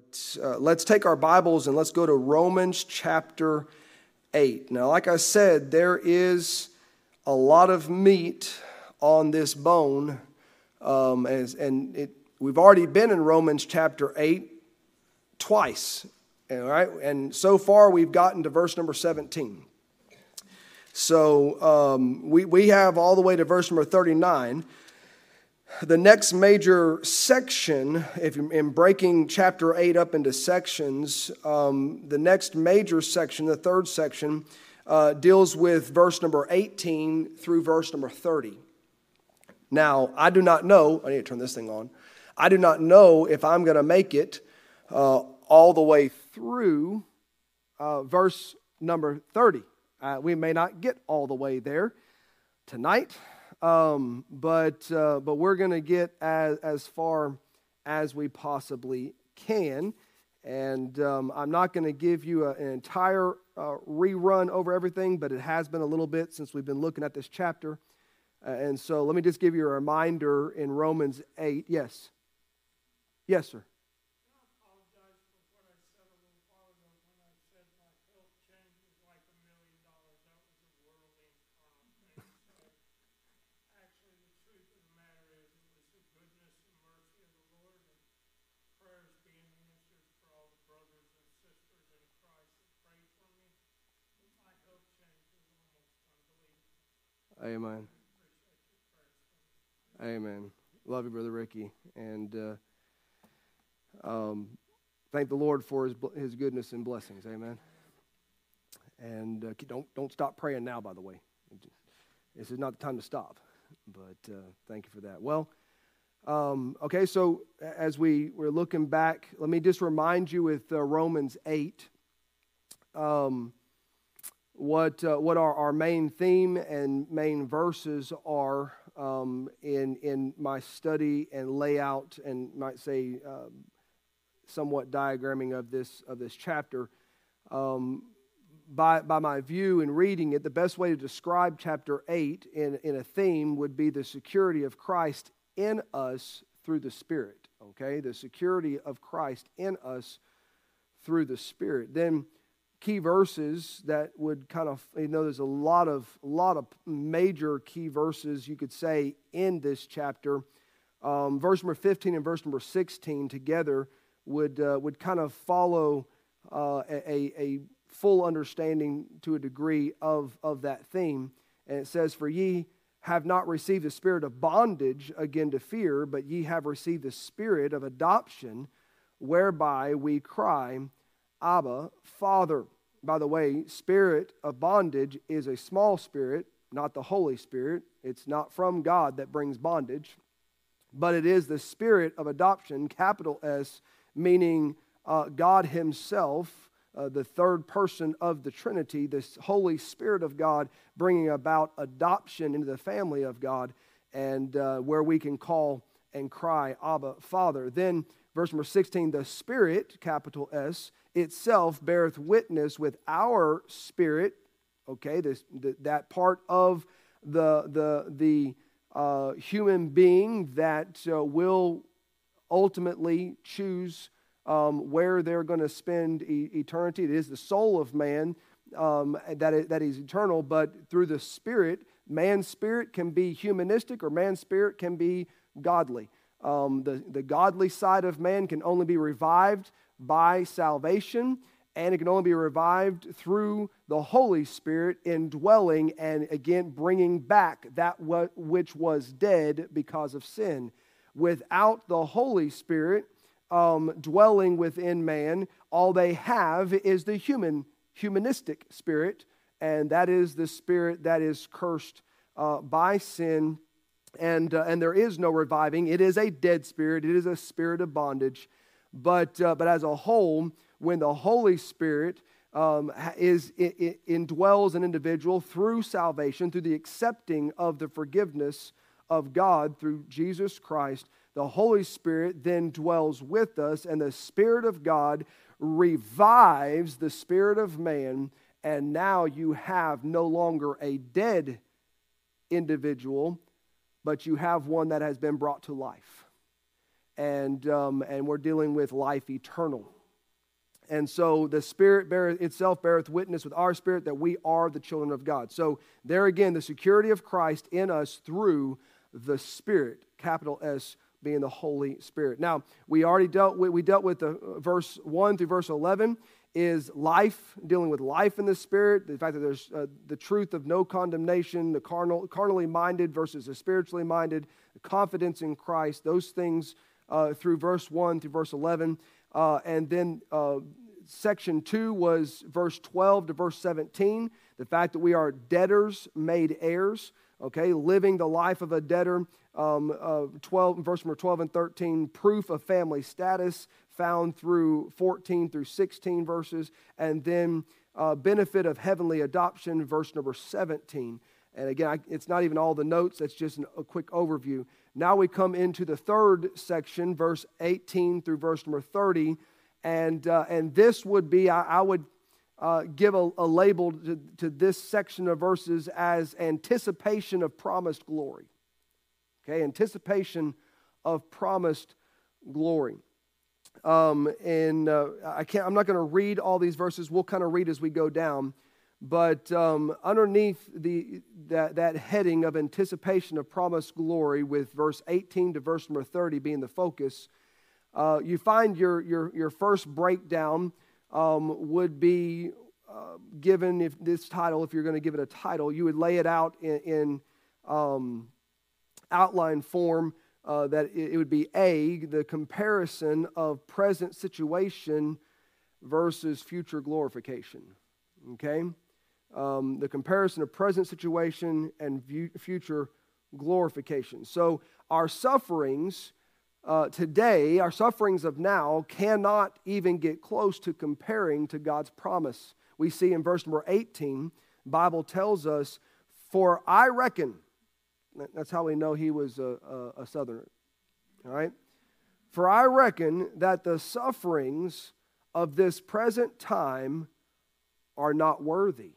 But uh, let's take our Bibles and let's go to Romans chapter 8. Now, like I said, there is a lot of meat on this bone, um, as, and it, we've already been in Romans chapter 8 twice. All right, and so far we've gotten to verse number 17. So um, we, we have all the way to verse number 39. The next major section, if in breaking chapter 8 up into sections, um, the next major section, the third section, uh, deals with verse number 18 through verse number 30. Now, I do not know, I need to turn this thing on. I do not know if I'm going to make it uh, all the way through uh, verse number 30. Uh, we may not get all the way there tonight, um, but, uh, but we're going to get as, as far as we possibly can. And um, I'm not going to give you a, an entire uh, rerun over everything, but it has been a little bit since we've been looking at this chapter. Uh, and so let me just give you a reminder in Romans 8. Yes. Yes, sir. Amen. Amen. Love you, Brother Ricky. And uh, um, thank the Lord for his, his goodness and blessings. Amen. And uh, don't, don't stop praying now, by the way. This is not the time to stop. But uh, thank you for that. Well, um, okay, so as we were looking back, let me just remind you with uh, Romans 8. Um, what, uh, what our, our main theme and main verses are um, in, in my study and layout, and might say uh, somewhat diagramming of this, of this chapter. Um, by, by my view in reading it, the best way to describe chapter 8 in, in a theme would be the security of Christ in us through the Spirit. Okay? The security of Christ in us through the Spirit. Then key verses that would kind of you know there's a lot of a lot of major key verses you could say in this chapter. Um, verse number 15 and verse number 16 together would uh, would kind of follow uh, a, a full understanding to a degree of of that theme. And it says for ye have not received the spirit of bondage again to fear but ye have received the spirit of adoption whereby we cry Abba, Father. By the way, spirit of bondage is a small spirit, not the Holy Spirit. It's not from God that brings bondage, but it is the spirit of adoption, capital S, meaning uh, God Himself, uh, the third person of the Trinity, this Holy Spirit of God, bringing about adoption into the family of God, and uh, where we can call and cry, Abba, Father. Then, verse number 16, the Spirit, capital S, itself beareth witness with our spirit, okay, this, that part of the, the, the uh, human being that uh, will ultimately choose um, where they're going to spend e- eternity. It is the soul of man um, that, is, that is eternal, but through the spirit, man's spirit can be humanistic or man's spirit can be godly. Um, the, the godly side of man can only be revived by salvation, and it can only be revived through the Holy Spirit indwelling and again bringing back that which was dead because of sin. Without the Holy Spirit um, dwelling within man, all they have is the human, humanistic spirit, and that is the spirit that is cursed uh, by sin. And, uh, and there is no reviving. It is a dead spirit. It is a spirit of bondage. But, uh, but as a whole, when the Holy Spirit um, is, it, it indwells an individual through salvation, through the accepting of the forgiveness of God through Jesus Christ, the Holy Spirit then dwells with us, and the Spirit of God revives the spirit of man, and now you have no longer a dead individual, but you have one that has been brought to life. And, um, and we're dealing with life eternal. And so the Spirit beareth, itself beareth witness with our spirit that we are the children of God. So there again, the security of Christ in us through the Spirit, capital S being the Holy Spirit. Now, we already dealt with, we dealt with the uh, verse 1 through verse 11 is life, dealing with life in the Spirit, the fact that there's uh, the truth of no condemnation, the carnal, carnally minded versus the spiritually minded, the confidence in Christ, those things uh, through verse 1 through verse 11. Uh, and then uh, section 2 was verse 12 to verse 17, the fact that we are debtors made heirs, okay, living the life of a debtor. Um, uh, 12, verse number 12 and 13, proof of family status found through 14 through 16 verses, and then uh, benefit of heavenly adoption, verse number 17. And again, I, it's not even all the notes, that's just an, a quick overview. Now we come into the third section, verse 18 through verse number 30. And, uh, and this would be, I, I would uh, give a, a label to, to this section of verses as anticipation of promised glory. Okay, anticipation of promised glory. Um, and uh, I can't, I'm not going to read all these verses. We'll kind of read as we go down. But um, underneath the, that, that heading of anticipation of promised glory, with verse 18 to verse number 30 being the focus, uh, you find your, your, your first breakdown um, would be uh, given if this title, if you're going to give it a title, you would lay it out in, in um, outline form. Uh, that it, it would be A, the comparison of present situation versus future glorification. Okay? Um, the comparison of present situation and future glorification. So, our sufferings uh, today, our sufferings of now, cannot even get close to comparing to God's promise. We see in verse number 18, Bible tells us, For I reckon, that's how we know he was a, a, a southerner, all right? For I reckon that the sufferings of this present time are not worthy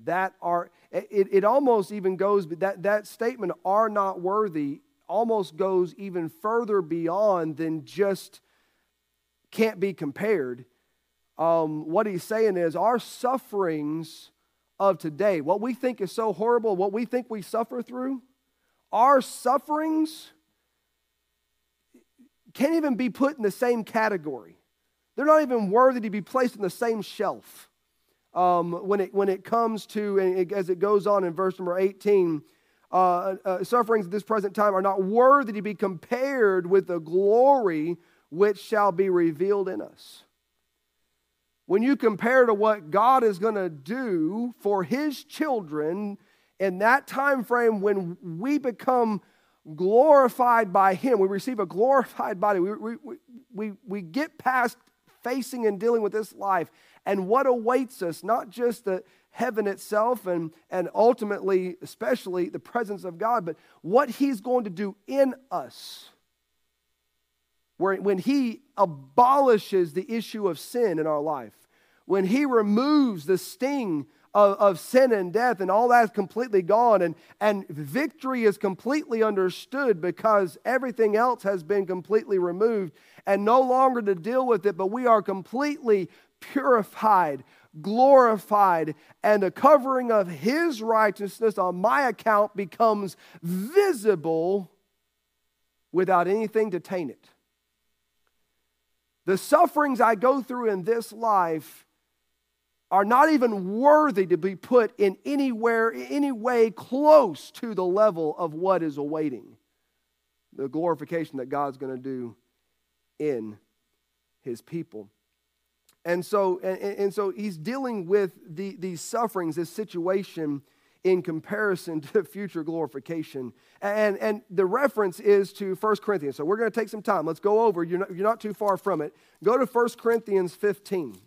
that are it, it almost even goes that that statement are not worthy almost goes even further beyond than just can't be compared. Um, what he's saying is our sufferings of today what we think is so horrible what we think we suffer through our sufferings can't even be put in the same category. They're not even worthy to be placed in the same shelf um, when, it, when it comes to, it, as it goes on in verse number 18, uh, uh, sufferings at this present time are not worthy to be compared with the glory which shall be revealed in us. When you compare to what God is going to do for his children in that time frame when we become glorified by him, we receive a glorified body, we, we, we, we get past facing and dealing with this life and what awaits us, not just the heaven itself and, and ultimately, especially, the presence of God, but what He's going to do in us. Where, when He abolishes the issue of sin in our life, when He removes the sting of, of, sin and death, and all that's completely gone, and, and victory is completely understood because everything else has been completely removed and no longer to deal with it, but we are completely purified, glorified, and the covering of his righteousness on my account becomes visible without anything to taint it. The sufferings I go through in this life are not even worthy to be put in anywhere, any way close to the level of what is awaiting the glorification that God's going to do in his people. And so, and, and so he's dealing with the, these sufferings, this situation in comparison to future glorification. And, and the reference is to 1 Corinthians. So we're going to take some time. Let's go over. You're not, you're not too far from it. Go to 1 Corinthians 15.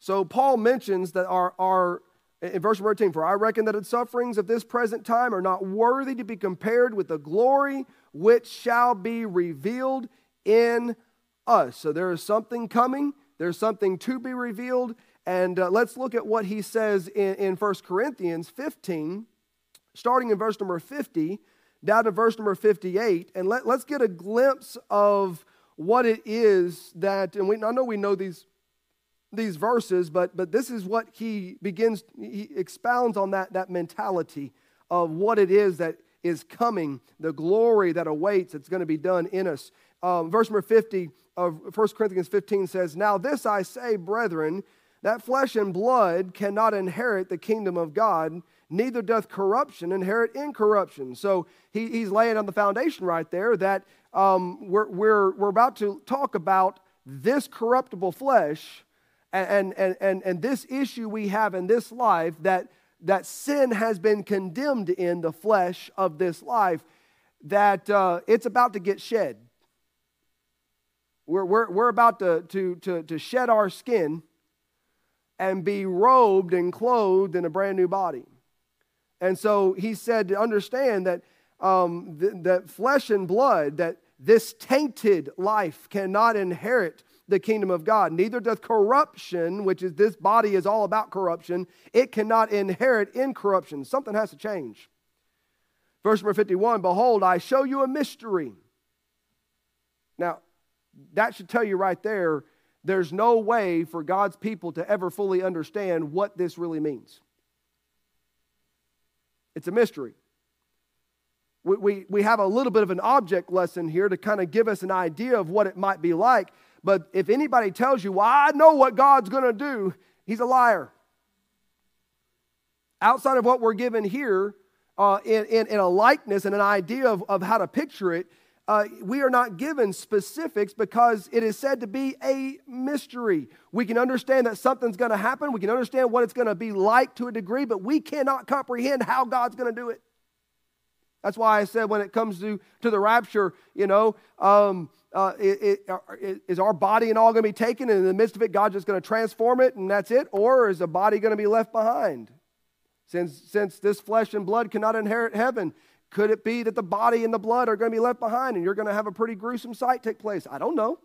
So Paul mentions that our, our in verse 13, for I reckon that the sufferings of this present time are not worthy to be compared with the glory which shall be revealed in us. So there is something coming, there's something to be revealed. And uh, let's look at what he says in, in 1 Corinthians 15, starting in verse number 50 down to verse number 58, and let, let's get a glimpse of what it is that, and we, I know we know these, these verses, but, but this is what he begins, he expounds on that, that mentality of what it is that is coming, the glory that awaits that's going to be done in us. Um, verse number 50 of 1 Corinthians 15 says, Now this I say, brethren, that flesh and blood cannot inherit the kingdom of God, neither doth corruption inherit incorruption. So he, he's laying on the foundation right there that um, we're, we're, we're about to talk about this corruptible flesh and, and, and, and this issue we have in this life that, that sin has been condemned in the flesh of this life, that uh, it's about to get shed. We're, we're, we're about to, to, to, to shed our skin and be robed and clothed in a brand new body. And so he said to understand that, um, th- that flesh and blood, that this tainted life cannot inherit the kingdom of God. Neither doth corruption, which is this body is all about corruption, it cannot inherit incorruption. Something has to change. Verse number 51 Behold, I show you a mystery. That should tell you right there there's no way for God's people to ever fully understand what this really means. It's a mystery. We, we, we have a little bit of an object lesson here to kind of give us an idea of what it might be like. But if anybody tells you, well, I know what God's going to do, he's a liar. Outside of what we're given here, uh, in, in, in, a likeness and an idea of, of how to picture it, uh, we are not given specifics because it is said to be a mystery. We can understand that something's going to happen. We can understand what it's going to be like to a degree, but we cannot comprehend how God's going to do it. That's why I said when it comes to, to the rapture, you know, um, uh, it, it, uh, is our body and all going to be taken, and in the midst of it, God's just going to transform it and that's it? Or is the body going to be left behind? Since, since this flesh and blood cannot inherit heaven, could it be that the body and the blood are going to be left behind and you're going to have a pretty gruesome sight take place? I don't know.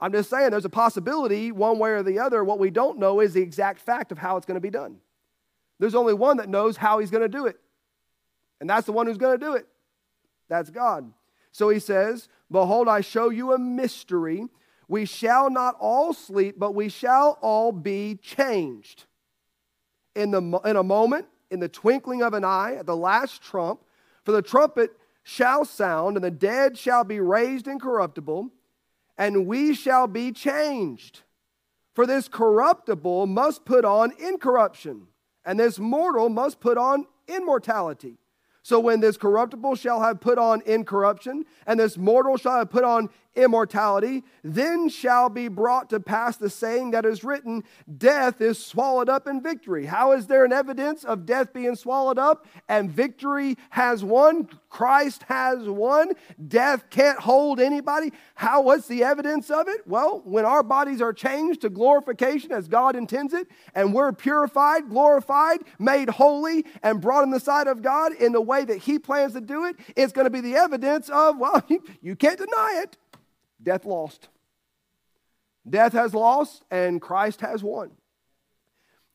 I'm just saying there's a possibility, one way or the other. What we don't know is the exact fact of how it's going to be done. There's only one that knows how he's going to do it, and that's the one who's going to do it. That's God. So he says, Behold, I show you a mystery. We shall not all sleep, but we shall all be changed. In, the, in a moment, in the twinkling of an eye, at the last trump, for the trumpet shall sound, and the dead shall be raised incorruptible, and we shall be changed. For this corruptible must put on incorruption, and this mortal must put on immortality. So when this corruptible shall have put on incorruption, and this mortal shall have put on immortality, then shall be brought to pass the saying that is written, Death is swallowed up in victory. How is there an evidence of death being swallowed up and victory has won? Christ has won. Death can't hold anybody. How, what's the evidence of it? Well, when our bodies are changed to glorification as God intends it, and we're purified, glorified, made holy, and brought in the sight of God in the way that He plans to do it, it's going to be the evidence of, well, you can't deny it. Death lost. Death has lost, and Christ has won.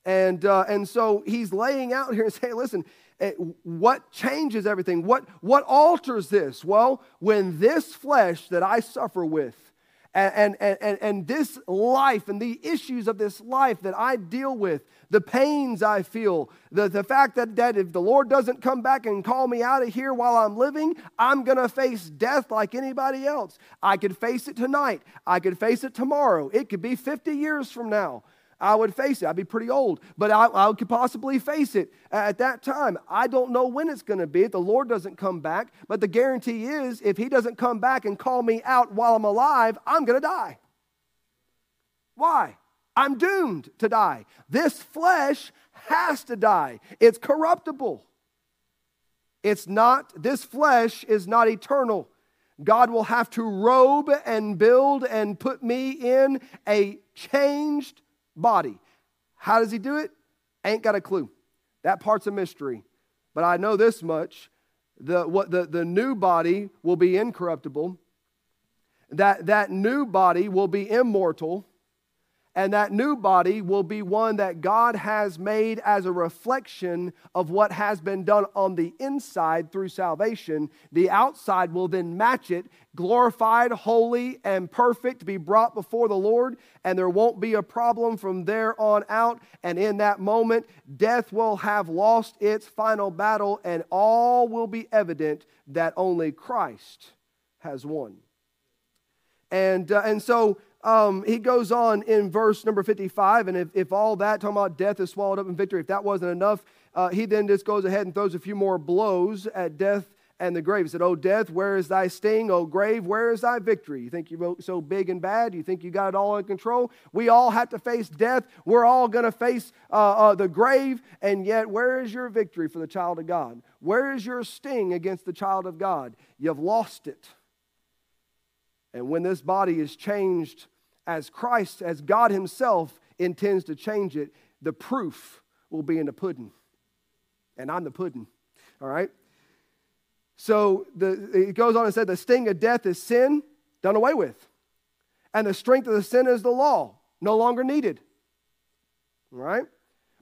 And, uh, and so he's laying out here and saying, listen, eh, what changes everything? What, what alters this? Well, when this flesh that I suffer with, and, and, and, and this life and the issues of this life that I deal with, the pains I feel, the, the fact that, that if the Lord doesn't come back and call me out of here while I'm living, I'm going to face death like anybody else. I could face it tonight. I could face it tomorrow. It could be 50 years from now. I would face it. I'd be pretty old, but I, I could possibly face it at that time. I don't know when it's going to be if the Lord doesn't come back, but the guarantee is if He doesn't come back and call me out while I'm alive, I'm going to die. Why? I'm doomed to die. This flesh has to die, it's corruptible. It's not, this flesh is not eternal. God will have to robe and build and put me in a changed body. How does he do it? Ain't got a clue. That part's a mystery. But I know this much the, what, the, the new body will be incorruptible, that, that new body will be immortal, And that new body will be one that God has made as a reflection of what has been done on the inside through salvation. The outside will then match it, glorified, holy, and perfect, be brought before the Lord. And there won't be a problem from there on out. And in that moment, death will have lost its final battle, and all will be evident that only Christ has won. And, uh, and so um, he goes on in verse number 55, and if, if all that, talking about death is swallowed up in victory, if that wasn't enough, uh, he then just goes ahead and throws a few more blows at death and the grave. He said, Oh, death, where is thy sting? Oh, grave, where is thy victory? You think you're so big and bad? You think you got it all in control? We all have to face death. We're all going to face uh, uh, the grave. And yet, where is your victory for the child of God? Where is your sting against the child of God? You've lost it. And when this body is changed as Christ, as God Himself intends to change it, the proof will be in the pudding. And I'm the pudding. All right? So the, it goes on and said, The sting of death is sin, done away with. And the strength of the sin is the law, no longer needed. All right?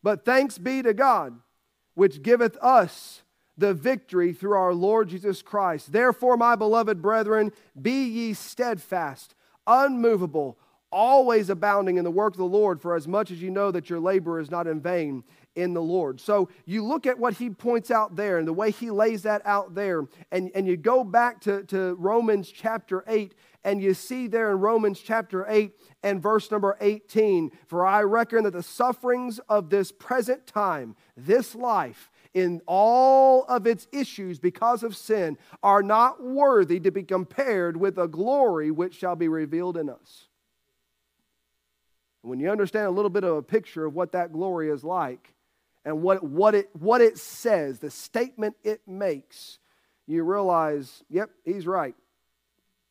But thanks be to God, which giveth us the victory through our Lord Jesus Christ. Therefore, my beloved brethren, be ye steadfast, unmovable, always abounding in the work of the Lord, for as much as you know that your labor is not in vain in the Lord. So you look at what he points out there and the way he lays that out there, and, and you go back to, to Romans chapter 8, and you see there in Romans chapter 8 and verse number 18 For I reckon that the sufferings of this present time, this life, in all of its issues because of sin are not worthy to be compared with the glory which shall be revealed in us. When you understand a little bit of a picture of what that glory is like and what, what, it, what it says, the statement it makes, you realize, yep, he's right.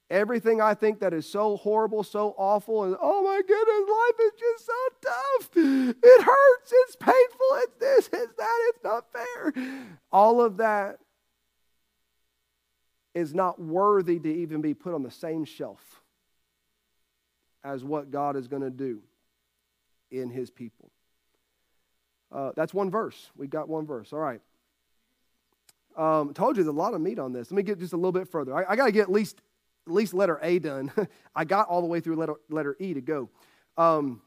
Everything I think that is so horrible, so awful, and oh my goodness, life is just so tough. It hurts, it's painful, it's this, it's that, it's not fair. All of that is not worthy to even be put on the same shelf as what God is going to do in his people. Uh, that's one verse. We got one verse. All right. Um, told you there's a lot of meat on this. Let me get just a little bit further. I, I got to get at least at least letter A done. I got all the way through letter, letter E to go. Um,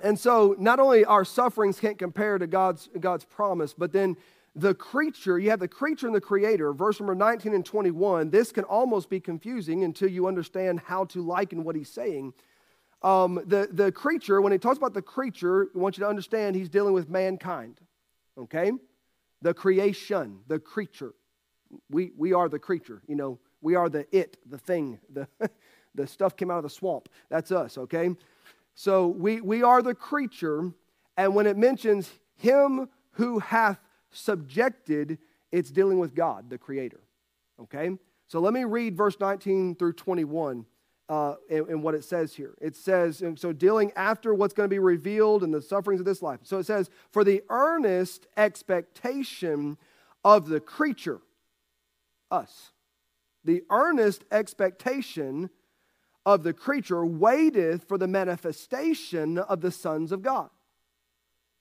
and so not only our sufferings can't compare to God's, God's promise, but then the creature, you have the creature and the creator, verse number 19 and 21. This can almost be confusing until you understand how to liken what he's saying. Um, the, the creature, when he talks about the creature, I want you to understand he's dealing with mankind. Okay? The creation, the creature. We, we are the creature. You know, we are the it, the thing, the, the stuff came out of the swamp. That's us, okay? So we, we are the creature, and when it mentions him who hath subjected, it's dealing with God, the creator, okay? So let me read verse 19 through 21 uh, in, in, what it says here. It says, and so dealing after what's going to be revealed in the sufferings of this life. So it says, for the earnest expectation of the creature, us the earnest expectation of the creature waiteth for the manifestation of the sons of God.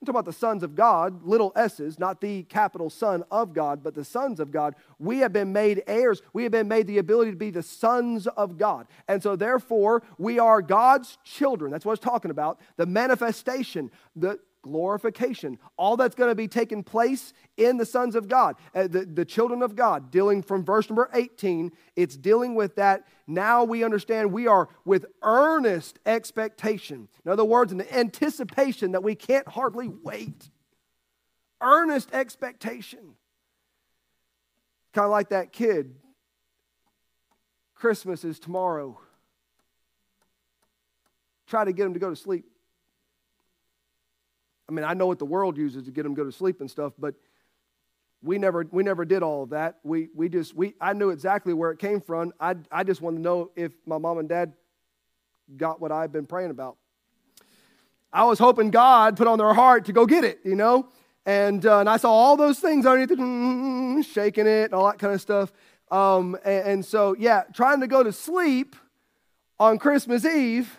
I'm talking about the sons of God, little s's, not the capital Son of God, but the sons of God. We have been made heirs. We have been made the ability to be the sons of God. And so, therefore, we are God's children. That's what it's talking about. The manifestation, the glorification. All that's going to be taking place in the sons of God, uh, the, the children of God, dealing from verse number 18. It's dealing with that. Now we understand we are with earnest expectation. In other words, an anticipation that we can't hardly wait. Earnest expectation. Kind of like that kid. Christmas is tomorrow. Try to get him to go to sleep. I mean, I know what the world uses to get them to go to sleep and stuff, but we never we never did all of that. We we just we I knew exactly where it came from. I I just wanted to know if my mom and dad got what I've been praying about. I was hoping God put on their heart to go get it, you know. And uh, and I saw all those things underneath it, mm, shaking it, and all that kind of stuff. Um, and, and so yeah, trying to go to sleep on Christmas Eve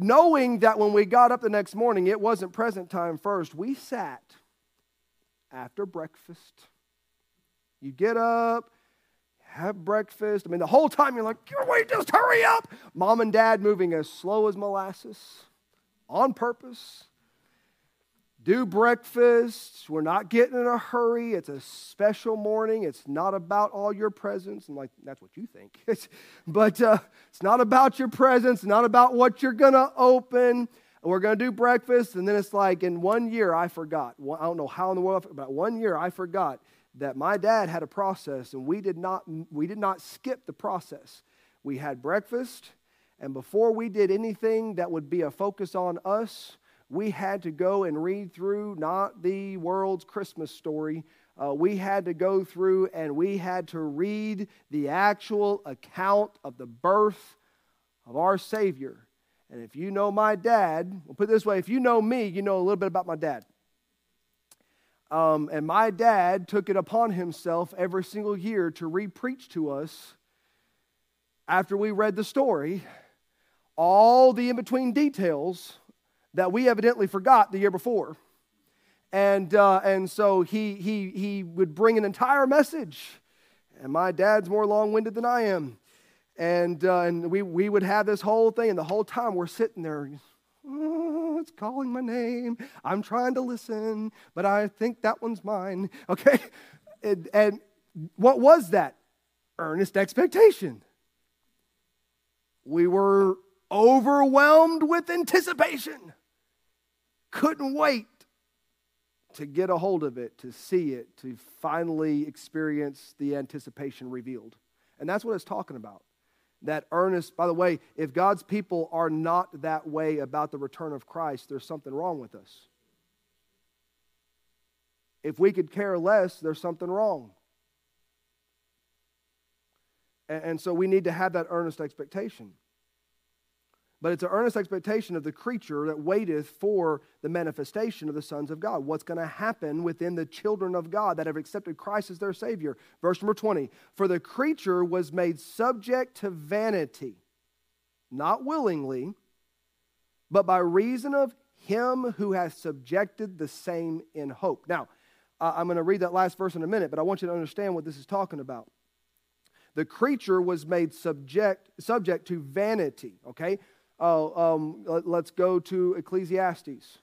knowing that when we got up the next morning, it wasn't present time first, we sat after breakfast. You get up, have breakfast. I mean, the whole time you're like, wait, just hurry up. Mom and dad moving as slow as molasses on purpose. Do breakfast. We're not getting in a hurry. It's a special morning. It's not about all your presents. And, like, that's what you think. but uh, it's not about your presents, not about what you're going to open. We're going to do breakfast. And then it's like, in one year, I forgot. I don't know how in the world, but one year, I forgot that my dad had a process and we did not we did not skip the process we had breakfast and before we did anything that would be a focus on us we had to go and read through not the world's christmas story. Uh, we had to go through and we had to read the actual account of the birth of our savior. And if you know my dad we'll put it this way if you know me you know a little bit about my dad. Um, and my dad took it upon himself every single year to re-preach to us after we read the story all the in-between details that we evidently forgot the year before. And, uh, and so he, he, he would bring an entire message. And my dad's more long winded than I am. And, uh, and we, we would have this whole thing, and the whole time we're sitting there oh, it's calling my name. I'm trying to listen, but I think that one's mine. Okay? And, and what was that? Earnest expectation. We were overwhelmed with anticipation. Couldn't wait to get a hold of it, to see it, to finally experience the anticipation revealed. And that's what it's talking about that earnest. By the way, if God's people are not that way about the return of Christ, there's something wrong with us. If we could care less, there's something wrong. And, so we need to have that earnest expectation but it's an earnest expectation of the creature that waiteth for the manifestation of the sons of God. What's going to happen within the children of God that have accepted Christ as their Savior? Verse number 20 For the creature was made subject to vanity, not willingly, but by reason of him who has subjected the same in hope. Now, I'm going to read that last verse in a minute, but I want you to understand what this is talking about. The creature was made subject, subject to vanity, okay? Oh, um, let, us go to Ecclesiastes.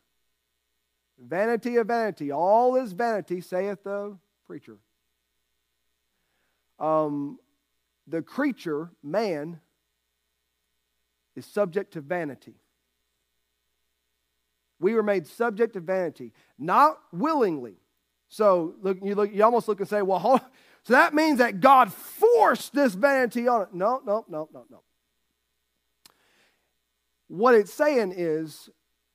Vanity of vanity, all is vanity, saith the preacher. Um, the creature, man, is subject to vanity. We were made subject to vanity, not willingly. So look, you look, you almost look and say, well, so that means that God forced this vanity on it. No, no, no, no, no. What it's saying is,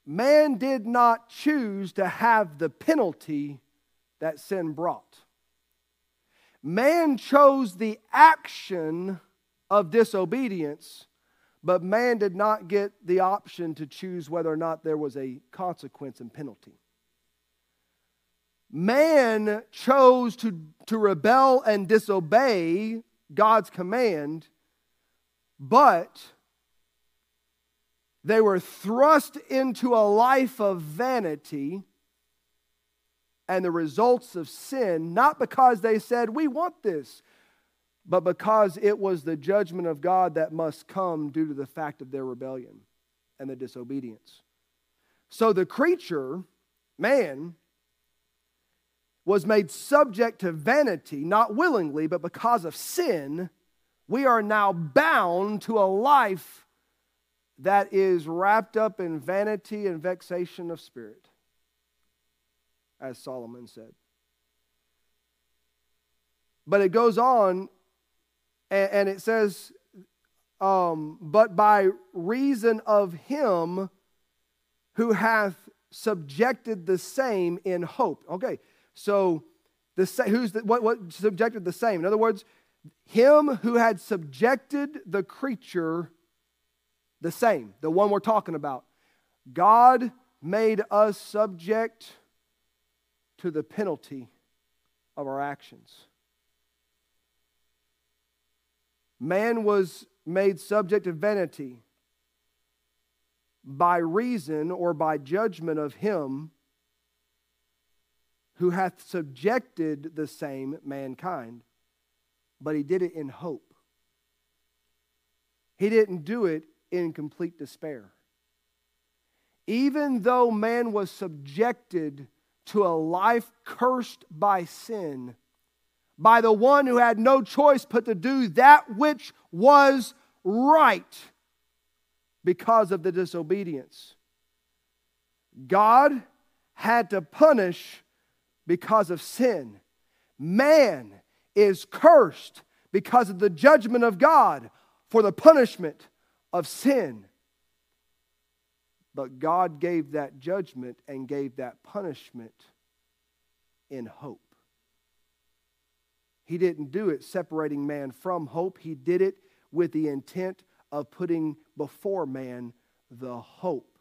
man did not choose to have the penalty that sin brought. Man chose the action of disobedience, but man did not get the option to choose whether or not there was a consequence and penalty. Man chose to, to rebel and disobey God's command, but they were thrust into a life of vanity and the results of sin, not because they said, We want this, but because it was the judgment of God that must come due to the fact of their rebellion and the disobedience. So the creature, man, was made subject to vanity, not willingly, but because of sin, we are now bound to a life that is wrapped up in vanity and vexation of spirit, as Solomon said. But it goes on and, and it says, um, but by reason of him who hath subjected the same in hope. Okay, so the who's the, what, what subjected the same? In other words, him who had subjected the creature the same, the one we're talking about. God made us subject to the penalty of our actions. Man was made subject to vanity. by reason or by judgment of him who hath subjected the same mankind, but he did it in hope. He didn't do it in complete despair. Even though man was subjected to a life cursed by sin, by the one who had no choice but to do that which was right because of the disobedience. God had to punish because of sin. Man is cursed because of the judgment of God for the punishment of sin. But God gave that judgment and gave that punishment in hope. He didn't do it separating man from hope, He did it with the intent of putting before man the hope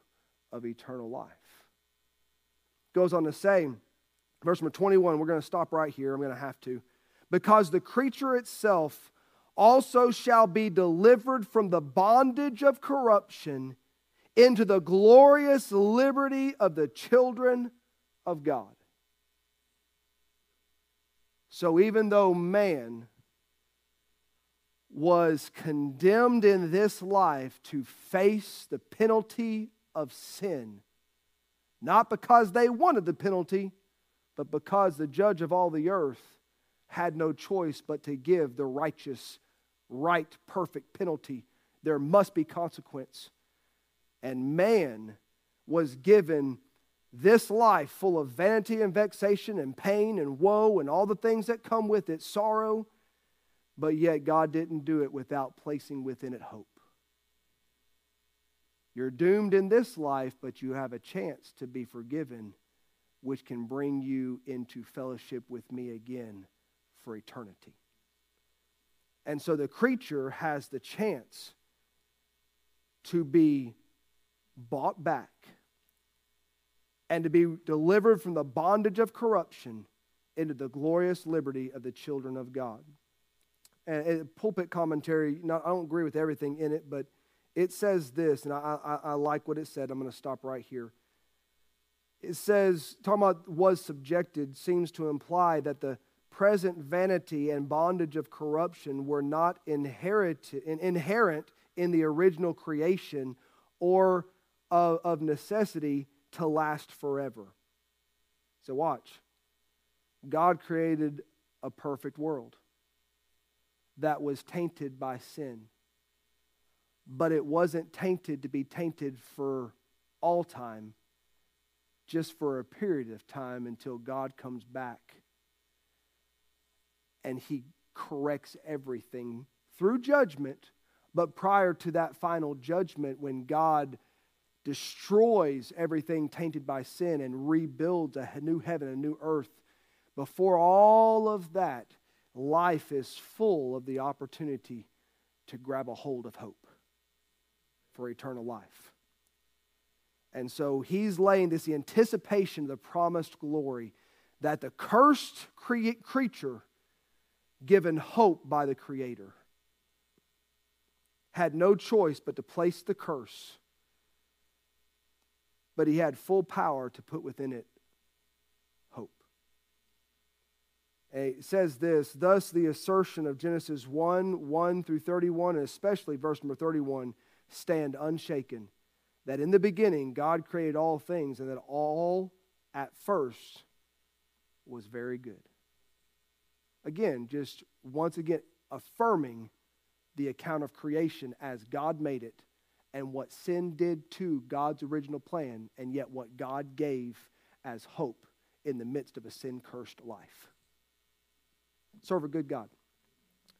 of eternal life. Goes on to say, verse number 21, we're going to stop right here. I'm going to have to. Because the creature itself also shall be delivered from the bondage of corruption into the glorious liberty of the children of God. So even though man was condemned in this life to face the penalty of sin, not because they wanted the penalty, but because the judge of all the earth had no choice but to give the righteous, right, perfect penalty. There must be consequence. And man was given this life full of vanity and vexation and pain and woe and all the things that come with it, sorrow but yet God didn't do it without placing within it hope. You're doomed in this life, but you have a chance to be forgiven, which can bring you into fellowship with me again for eternity. And so the creature has the chance to be bought back and to be delivered from the bondage of corruption into the glorious liberty of the children of God and, and pulpit commentary, not, I don't agree with everything in it, but it says this, and I, I, I like what it said. I'm going to stop right here. It says, talking about was subjected, seems to imply that the present vanity and bondage of corruption were not inherent, inherent in the original creation or of, of necessity to last forever. So, watch. God created a perfect world that was tainted by sin. But it wasn't tainted to be tainted for all time, just for a period of time until God comes back and he corrects everything through judgment. But prior to that final judgment, when God destroys everything tainted by sin and rebuilds a new heaven, a new earth, before all of that, life is full of the opportunity to grab a hold of hope for eternal life. And so he's laying this anticipation of the promised glory that the cursed cre- creature, given hope by the Creator, had no choice but to place the curse, but he had full power to put within it hope. Eh, it says this Thus, the assertion of Genesis 1 1 through 31, and especially verse number 31, stand unshaken. That in the beginning, God created all things, and that all at first was very good. Again, just once again affirming the account of creation as God made it and what sin did to God's original plan, and yet what God gave as hope in the midst of a sin cursed life serve a good God.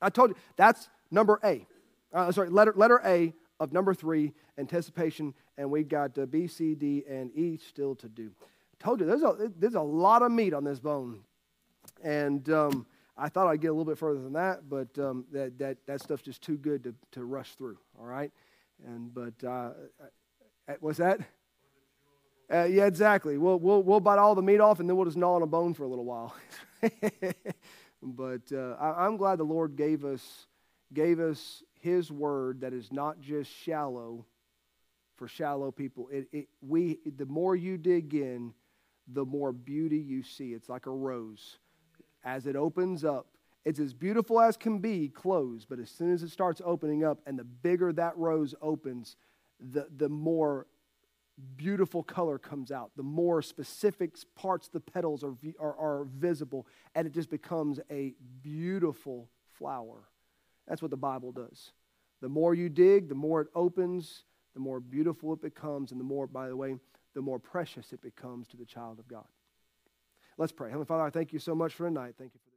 I told you that's number A. Uh, sorry, letter, letter A of number three, anticipation, and we've got uh, B, C, D, and E still to do. I told you there's a, there's a lot of meat on this bone. And um, I thought I'd get a little bit further than that, but um, that, that, that stuff's just too good to, to rush through, all right? And, but, uh, uh what's that? Uh, yeah, exactly. We'll, we'll, we'll bite all the meat off and then we'll just gnaw on a bone for a little while. But uh, I, I'm glad the Lord gave us, gave us His word that is not just shallow for shallow people. It, it, we, the more you dig in, the more beauty you see. It's like a rose. As it opens up, it's as beautiful as can be closed, but as soon as it starts opening up and the bigger that rose opens, the, the more beautiful color comes out. The more specific parts the petals are, are, are visible, and it just becomes a beautiful flower. That's what the Bible does. The more you dig, the more it opens, the more beautiful it becomes, and the more, by the way, the more precious it becomes to the child of God. Let's pray. Heavenly Father, I thank you so much for tonight. Thank you for